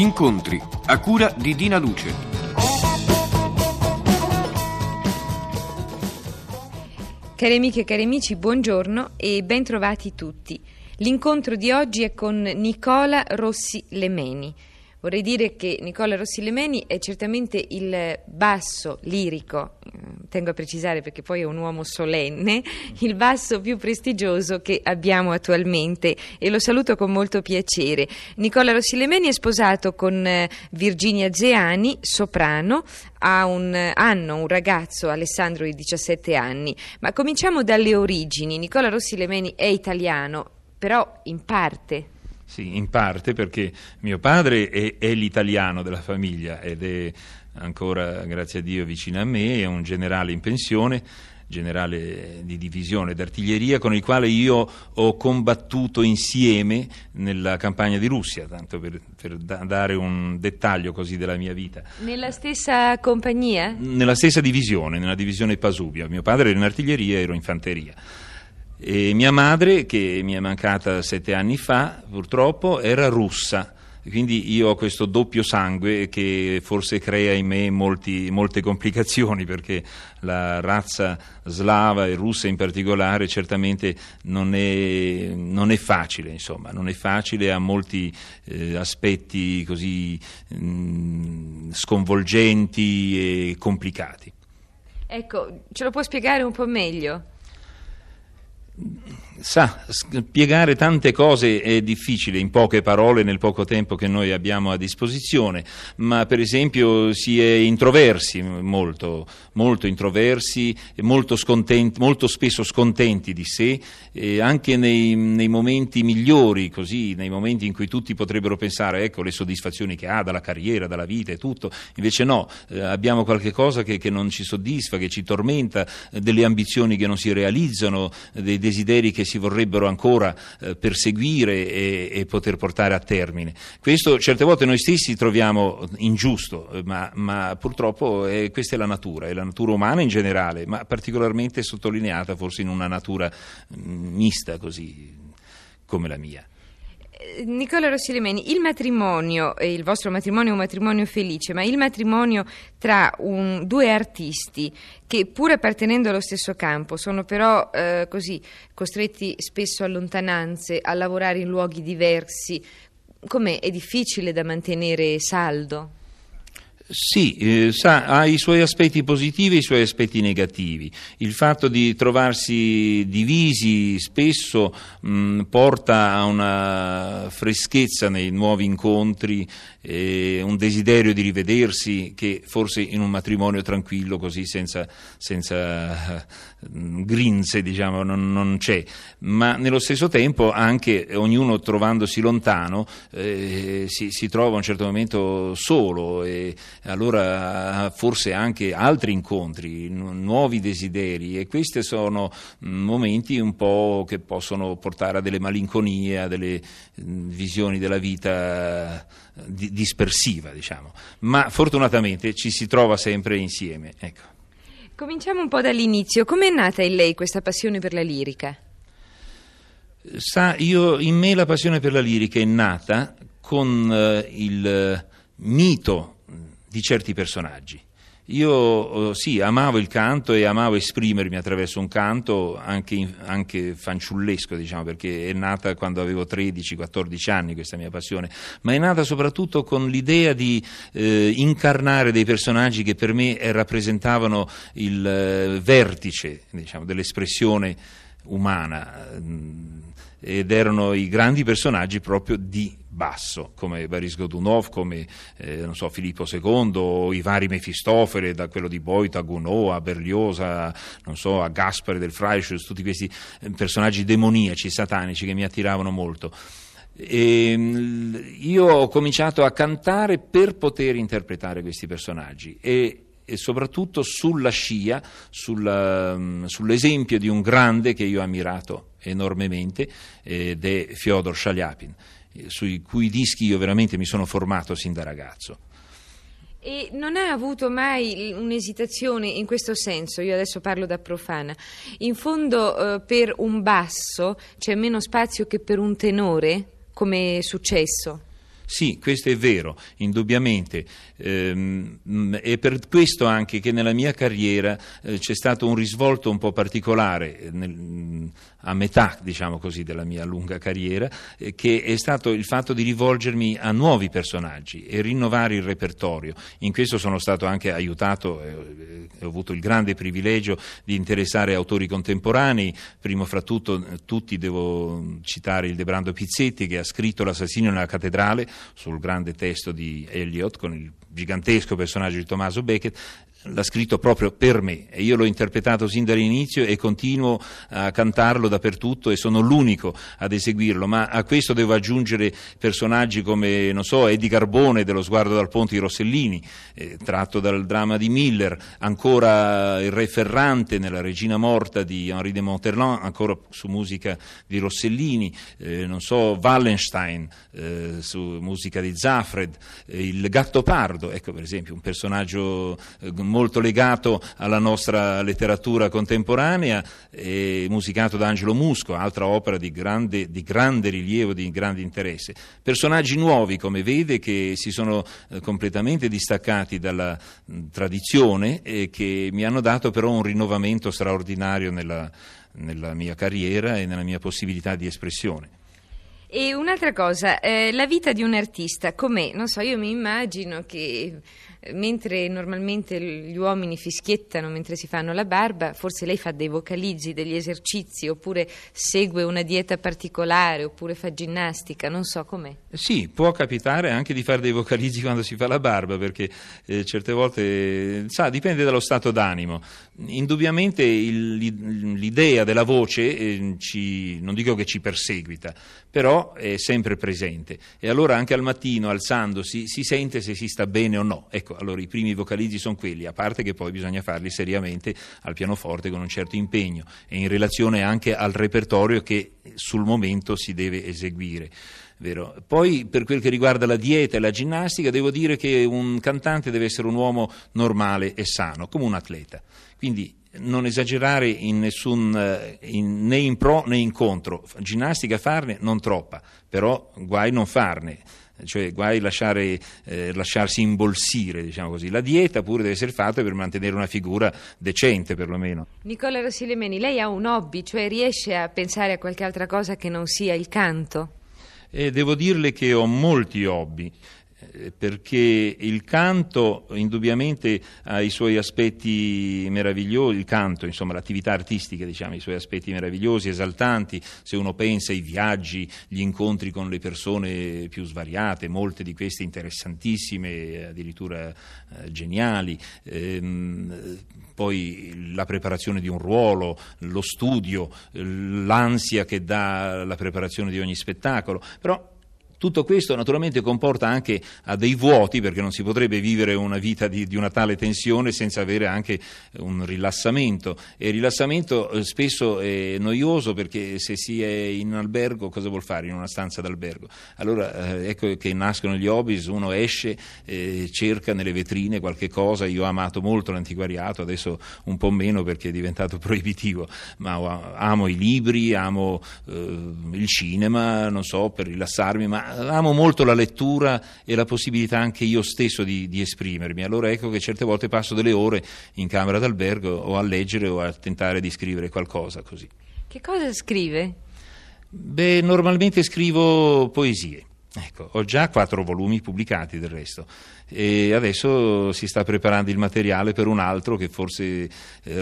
Incontri a cura di Dina Luce. Cari amiche e cari amici, buongiorno e ben trovati tutti. L'incontro di oggi è con Nicola Rossi Lemeni. Vorrei dire che Nicola Rossi Lemeni è certamente il basso lirico, eh, tengo a precisare perché poi è un uomo solenne, il basso più prestigioso che abbiamo attualmente e lo saluto con molto piacere. Nicola Rossi Lemeni è sposato con eh, Virginia Zeani, soprano, ha un anno un ragazzo Alessandro di 17 anni, ma cominciamo dalle origini. Nicola Rossi Lemeni è italiano, però in parte sì, in parte perché mio padre è, è l'italiano della famiglia ed è ancora, grazie a Dio, vicino a me, è un generale in pensione generale di divisione d'artiglieria con il quale io ho combattuto insieme nella campagna di Russia, tanto per, per da, dare un dettaglio così della mia vita. Nella stessa compagnia? Nella stessa divisione, nella divisione Pasubia. Mio padre era in artiglieria e ero in fanteria. E mia madre, che mi è mancata sette anni fa, purtroppo, era russa. Quindi io ho questo doppio sangue che forse crea in me molti, molte complicazioni perché la razza slava e russa in particolare certamente non è, non è facile, insomma, non è facile, ha molti eh, aspetti così mh, mm, sconvolgenti e complicati. Ecco, ce lo può spiegare un po' meglio? Sa, spiegare tante cose è difficile in poche parole nel poco tempo che noi abbiamo a disposizione, ma per esempio si è introversi molto, molto introversi, molto, molto spesso scontenti di sé, anche nei, nei, momenti migliori, così, nei momenti in cui tutti potrebbero pensare ecco le soddisfazioni che ha dalla carriera, dalla vita e tutto, invece no, eh, abbiamo qualche cosa che, che, non ci soddisfa, che ci tormenta, eh, delle ambizioni che non si realizzano, dei desideri che si vorrebbero ancora eh, perseguire e, e, poter portare a termine. Questo certe volte noi stessi troviamo ingiusto, eh, ma, ma purtroppo è, questa è la natura, è la natura umana in generale, ma particolarmente sottolineata forse in una natura mm, mista così come la mia. Nicola Rossilemeni, il matrimonio, il vostro matrimonio è un matrimonio felice, ma il matrimonio tra un, due artisti che pur appartenendo allo stesso campo sono però eh, così costretti spesso a lontananze, a lavorare in luoghi diversi, com'è? È difficile da mantenere saldo? Sì, eh, sa, ha i suoi aspetti positivi e i suoi aspetti negativi. Il fatto di trovarsi divisi spesso mh, porta a una freschezza nei nuovi incontri, eh, un desiderio di rivedersi che forse in un matrimonio tranquillo così senza, senza uh, grinze diciamo, non, non, c'è. Ma nello stesso tempo anche ognuno trovandosi lontano eh, si, si, trova a un certo momento solo e allora forse anche altri incontri, nuovi desideri e questi sono mm, momenti un po' che possono portare a delle malinconie, a delle mm, visioni della vita dispersiva, diciamo. Ma fortunatamente ci si trova sempre insieme. Ecco. Cominciamo un po' dall'inizio. Come è nata in lei questa passione per la lirica? Sa, io, in me la passione per la lirica è nata con eh, il mito di certi personaggi. Io sì, amavo il canto e amavo esprimermi attraverso un canto anche, anche, fanciullesco, diciamo, perché è nata quando avevo 13-14 anni questa mia passione, ma è nata soprattutto con l'idea di eh, incarnare dei personaggi che per me rappresentavano il eh, vertice diciamo, dell'espressione umana ed erano i grandi personaggi proprio di basso, come Boris Godunov, come eh, so, Filippo II, o i vari Mefistofele, da quello di Boit a Gounod, a Berliosa, so, a Gaspare del Freischutz, tutti questi eh, personaggi demoniaci, satanici che mi attiravano molto. E ehm, io ho cominciato a cantare per poter interpretare questi personaggi e e soprattutto sulla scia, sulla, mm, sull'esempio di un grande che io ho ammirato enormemente ed è Fyodor Shaliapin, sui cui dischi io veramente mi sono formato sin da ragazzo. E non ha avuto mai un'esitazione in questo senso, io adesso parlo da profana. In fondo eh, per un basso c'è meno spazio che per un tenore, come è successo? Sì, questo è vero, indubbiamente. Ehm, è per questo anche che nella mia carriera eh, c'è stato un risvolto un po' particolare eh, nel, a metà, diciamo così, della mia lunga carriera, eh, che è stato il fatto di rivolgermi a nuovi personaggi e rinnovare il repertorio. In questo sono stato anche aiutato ho avuto il grande privilegio di interessare autori contemporanei, primo fra tutto, tutti devo citare il Debrando Pizzetti che ha scritto L'assassino nella cattedrale sul grande testo di Eliot con il gigantesco personaggio di Tommaso Beckett, l'ha scritto proprio per me e io l'ho interpretato sin dall'inizio e continuo a cantarlo dappertutto e sono l'unico ad eseguirlo, ma a questo devo aggiungere personaggi come, non so, Eddie Carbone dello Sguardo dal Ponte di Rossellini, eh, tratto dal dramma di Miller, ancora il Re Ferrante nella Regina Morta di Henri de Monterland, ancora su musica di Rossellini, eh, non so, Wallenstein eh, su musica di Zafred, eh, il Gattopardo, ecco per esempio un personaggio eh, molto legato alla nostra letteratura contemporanea, e musicato da Angelo Musco, altra opera di grande, di grande rilievo, di grande interesse. Personaggi nuovi, come vede, che si sono eh, completamente distaccati dalla tradizione e che mi hanno dato però un rinnovamento straordinario nella, nella mia carriera e nella mia possibilità di espressione. E un'altra cosa, eh, la vita di un artista, com'è? Non so, io mi immagino che eh, mentre normalmente gli uomini fischiettano mentre si fanno la barba, forse lei fa dei vocalizzi, degli esercizi, oppure segue una dieta particolare, oppure fa ginnastica, non so com'è. Sì, può capitare anche di fare dei vocalizzi quando si fa la barba, perché eh, certe volte, sa, dipende dallo stato d'animo. Indubbiamente il, l'idea della voce, eh, ci, non dico che ci perseguita, però è sempre presente e allora anche al mattino alzandosi si sente se si sta bene o no. Ecco, allora i primi vocalizzi sono quelli, a parte che poi bisogna farli seriamente al pianoforte con un certo impegno e in relazione anche al repertorio che sul momento si deve eseguire. Vero. Poi per quel che riguarda la dieta e la ginnastica devo dire che un cantante deve essere un uomo normale e sano, come un atleta. Quindi non esagerare in nessun, eh, in, né in pro né in contro, ginnastica farne non troppa, però guai non farne, cioè guai lasciare, eh, lasciarsi imbolsire, diciamo così. La dieta pure deve essere fatta per mantenere una figura decente perlomeno. Nicola Rossilemeni, lei ha un hobby, cioè riesce a pensare a qualche altra cosa che non sia il canto? E devo dirle che ho molti hobby. Perché il canto indubbiamente ha i suoi aspetti meravigliosi, il canto, insomma l'attività artistica diciamo, i suoi aspetti meravigliosi, esaltanti, se uno pensa ai viaggi, gli incontri con le persone più svariate, molte di queste interessantissime, addirittura eh, geniali, ehm, poi la preparazione di un ruolo, lo studio, l'ansia che dà la preparazione di ogni spettacolo, però tutto questo naturalmente comporta anche a dei vuoti perché non si potrebbe vivere una vita di, di una tale tensione senza avere anche un rilassamento e il rilassamento eh, spesso è noioso perché se si è in albergo cosa vuol fare in una stanza d'albergo? Allora eh, ecco che nascono gli hobby, uno esce, eh, cerca nelle vetrine qualche cosa, io ho amato molto l'antiquariato, adesso un po' meno perché è diventato proibitivo, ma amo i libri, amo eh, il cinema, non so, per rilassarmi, ma amo molto la lettura e la possibilità anche io stesso di, di, esprimermi. Allora ecco che certe volte passo delle ore in camera d'albergo o a leggere o a tentare di scrivere qualcosa così. Che cosa scrive? Beh, normalmente scrivo poesie. Ecco, ho già quattro volumi pubblicati del resto e adesso si sta preparando il materiale per un altro che forse eh,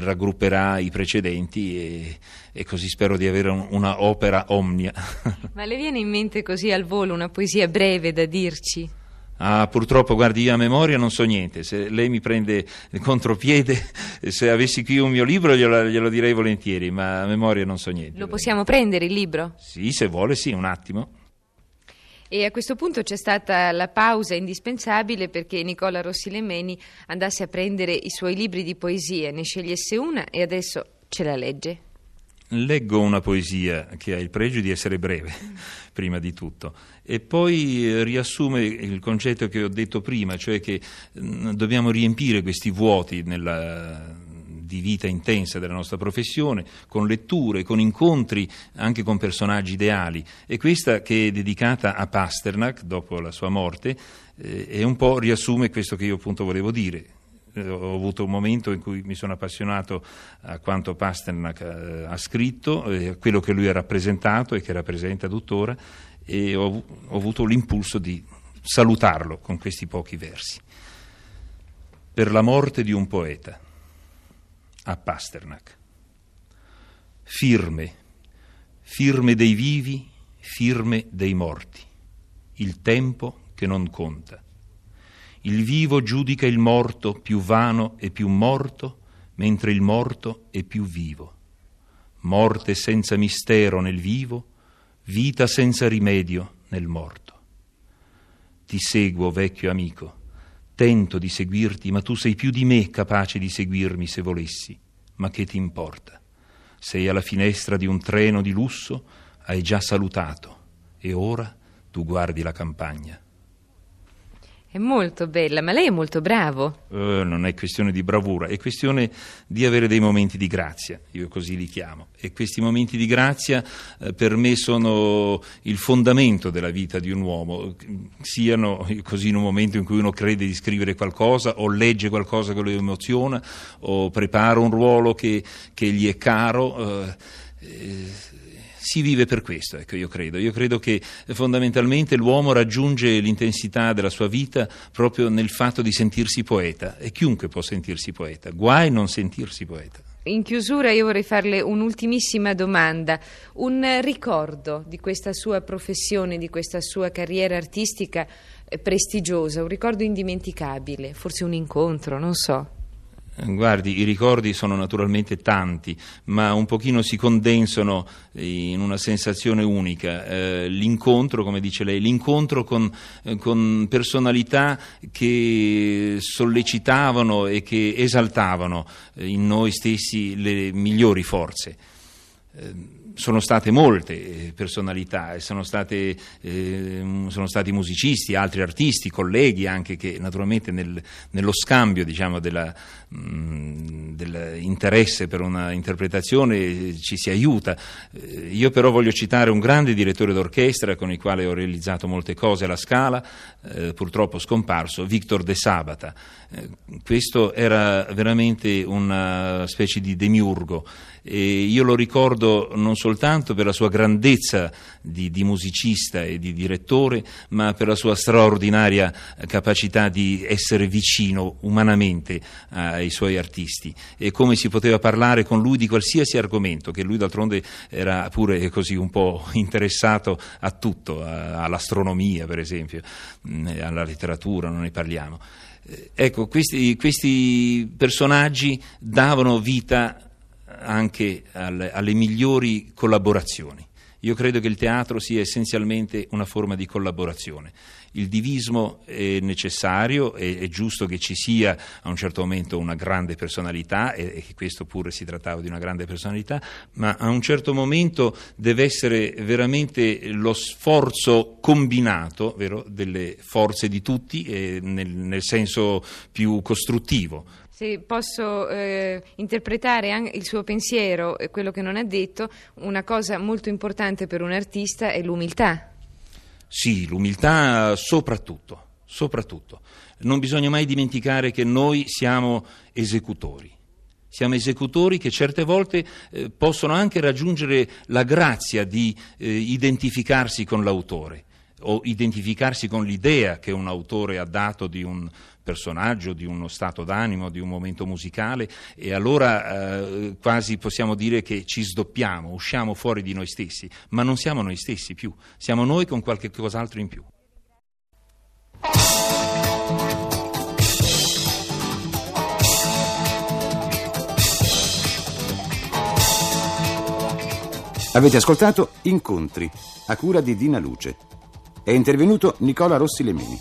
raggrupperà i precedenti e, e, così spero di avere un, una opera omnia. Ma le viene in mente così al volo una poesia breve da dirci? Ah, purtroppo, guardi, io a memoria non so niente. Se lei mi prende contropiede, se avessi qui un mio libro glielo, glielo direi volentieri, ma a memoria non so niente. Lo possiamo prendere il libro? Sì, se vuole, sì, un attimo. E a questo punto c'è stata la pausa indispensabile perché Nicola Rossi Lemeni andasse a prendere i suoi libri di poesia, ne scegliesse una e adesso ce la legge. Leggo una poesia che ha il pregio di essere breve, prima di tutto, e poi riassume il concetto che ho detto prima, cioè che mm, dobbiamo riempire questi vuoti nella di vita intensa della nostra professione, con letture, con incontri anche con personaggi ideali. E questa che è dedicata a Pasternak dopo la sua morte eh, è un po' riassume questo che io appunto volevo dire. Eh, ho avuto un momento in cui mi sono appassionato a quanto Pasternak eh, ha scritto, a quello che lui ha rappresentato e che rappresenta tuttora e ho avuto l'impulso di salutarlo con questi pochi versi. Per la morte di un poeta, a Pasternak. Firme, firme dei vivi, firme dei morti. Il tempo che non conta il vivo giudica il morto più vano e più morto, mentre il morto è più vivo. Morte senza mistero nel vivo, vita senza rimedio nel morto. Ti seguo, vecchio amico, tento di seguirti, ma tu sei più di me capace di seguirmi se volessi. Ma che ti importa? Sei alla finestra di un treno di lusso, hai già salutato, e ora tu guardi la campagna. È molto bella, ma lei è molto bravo. Uh, non è questione di bravura, è questione di avere dei momenti di grazia, io così li chiamo. E questi momenti di grazia uh, per me sono il fondamento della vita di un uomo, siano così in un momento in cui uno crede di scrivere qualcosa o legge qualcosa che lo emoziona o prepara un ruolo che, che gli è caro. Uh, si vive per questo, ecco, io credo. Io credo che fondamentalmente l'uomo raggiunge l'intensità della sua vita proprio nel fatto di sentirsi poeta e chiunque può sentirsi poeta, guai non sentirsi poeta. In chiusura io vorrei farle un'ultimissima domanda, un ricordo di questa sua professione, di questa sua carriera artistica eh, prestigiosa, un ricordo indimenticabile, forse un incontro, non so. Guardi, i ricordi sono naturalmente tanti, ma un pochino si condensano in una sensazione unica. Eh, l'incontro, come dice lei, l'incontro con, eh, con, personalità che sollecitavano e che esaltavano eh, in noi stessi le migliori forze. Eh, sono state molte eh, personalità, sono, state, eh, sono, stati musicisti, altri artisti, colleghi anche che naturalmente nel, nello scambio diciamo, mh, dell'interesse per una interpretazione ci si aiuta. Eh, io però voglio citare un grande direttore d'orchestra con il quale ho realizzato molte cose alla Scala, eh, purtroppo scomparso, Victor De Sabata. Eh, questo era veramente una specie di demiurgo e io lo ricordo non soltanto per la sua grandezza di, di, musicista e di direttore, ma per la sua straordinaria capacità di essere vicino umanamente ai suoi artisti e come si poteva parlare con lui di qualsiasi argomento, che lui d'altronde era pure così un po' interessato a tutto, all'astronomia per esempio, alla letteratura, non ne parliamo. Eh, ecco, questi, questi personaggi davano vita anche alle, alle migliori collaborazioni. Io credo che il teatro sia essenzialmente una forma di collaborazione. Il divismo è necessario, è, è, giusto che ci sia a un certo momento una grande personalità, e, e, questo pure si trattava di una grande personalità, ma a un certo momento deve essere veramente lo sforzo combinato vero, delle forze di tutti, eh, nel, nel senso più costruttivo. Se posso eh, interpretare il suo pensiero e quello che non ha detto, una cosa molto importante per un artista è l'umiltà. Sì, l'umiltà soprattutto, soprattutto. Non bisogna mai dimenticare che noi siamo esecutori. Siamo esecutori che certe volte eh, possono anche raggiungere la grazia di eh, identificarsi con l'autore o identificarsi con l'idea che un autore ha dato di un personaggio, di uno stato d'animo, di un momento musicale e allora eh, quasi possiamo dire che ci sdoppiamo, usciamo fuori di noi stessi, ma non siamo noi stessi più, siamo noi con qualche cos'altro in più. Avete ascoltato Incontri, a cura di Dina Luce. È intervenuto Nicola Rossi Lemini.